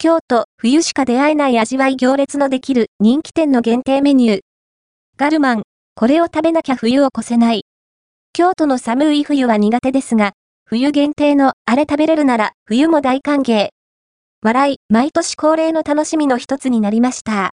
京都、冬しか出会えない味わい行列のできる人気店の限定メニュー。ガルマン、これを食べなきゃ冬を越せない。京都の寒い冬は苦手ですが、冬限定のあれ食べれるなら冬も大歓迎。笑い、毎年恒例の楽しみの一つになりました。